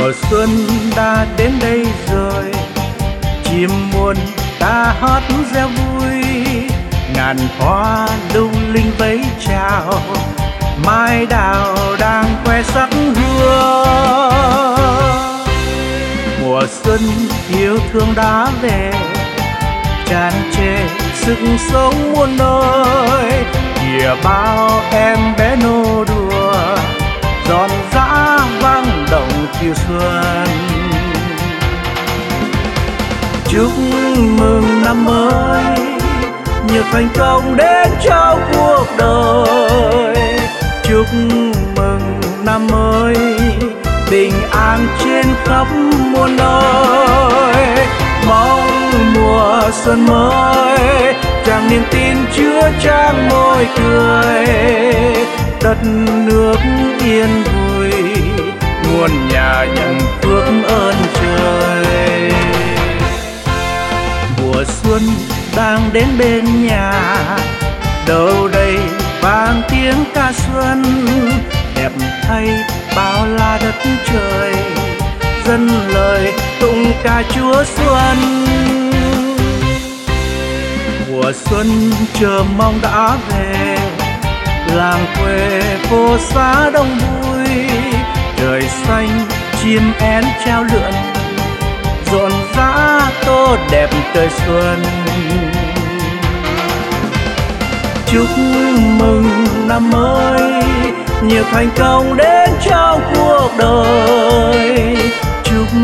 mùa xuân đã đến đây rồi, chim muôn ta hót reo vui. Ngàn hoa lung linh vẫy chào mai đào đang khoe sắc hương. Mùa xuân yêu thương đã về, tràn trề sức sống muôn nơi kìa bao em bé nô đùa chiều xuân. Chúc mừng năm mới, nhiều thành công đến cho cuộc đời. Chúc mừng năm mới, bình an trên khắp muôn nơi. Mong mùa xuân mới tràn niềm tin chứa trang môi cười đất nước yên vui muôn nhà nhận phước ơn trời. Mùa xuân đang đến bên nhà, đâu đây vang tiếng ca xuân. Đẹp thay bao la đất trời, dân lời tụng ca chúa xuân. Mùa xuân chờ mong đã về, làng quê phố xá đông vui trời xanh, chim én treo lượn, rộn rã tô đẹp trời xuân. Chúc mừng năm mới, nhiều thành công đến trong cuộc đời. Chúc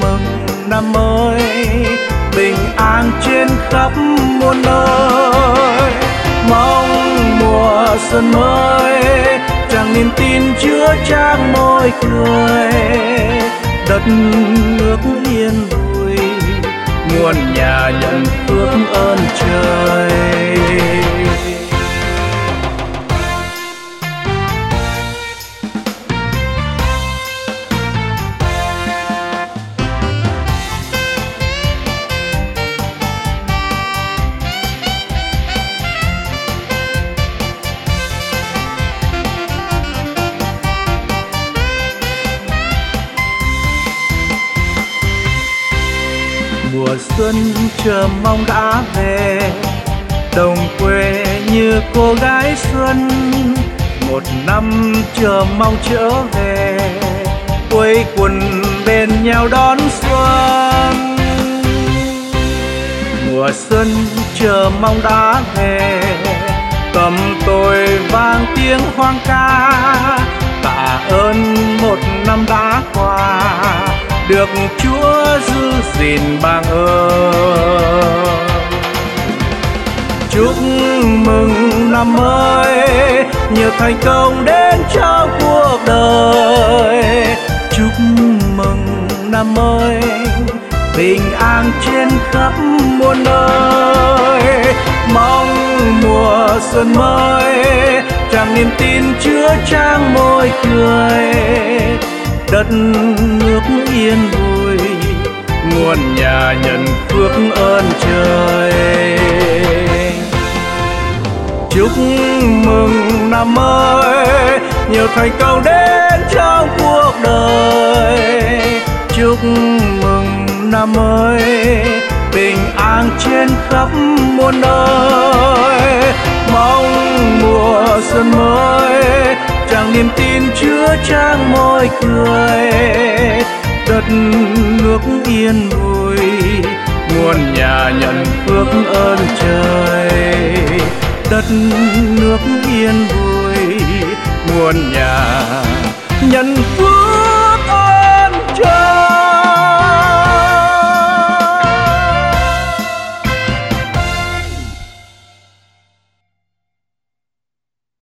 mừng năm mới, bình an trên khắp muôn nơi. Niềm tin chứa trang môi cười. Đất nước yên vui muôn nhà nhận phước ơn trời. Xuân chờ mong đã về. Đồng quê như cô gái xuân, một năm chờ mong trở về. Quây quần bên nhau đón xuân. Mùa xuân chờ mong đã về. Cầm tôi vang tiếng hoang ca. Tạ ơn một năm đã qua được Chúa giữ gìn bằng ơn. Chúc mừng năm mới, nhiều thành công đến cho cuộc đời. Chúc mừng năm mới, bình an trên khắp muôn nơi. Mong mùa xuân mới, tràn niềm tin chứa trang môi cười đất nước yên vui nguồn nhà nhận phước ơn trời. Chúc mừng năm mới nhiều thành công đến trong cuộc đời. Chúc mừng năm mới, bình an trên khắp muôn nơi. Mong mùa xuân mới tràn niềm tin chứa trang môi cười. Đất nước yên vui, muôn nhà nhận phước ơn trời. Đất nước yên vui, muôn nhà nhận phước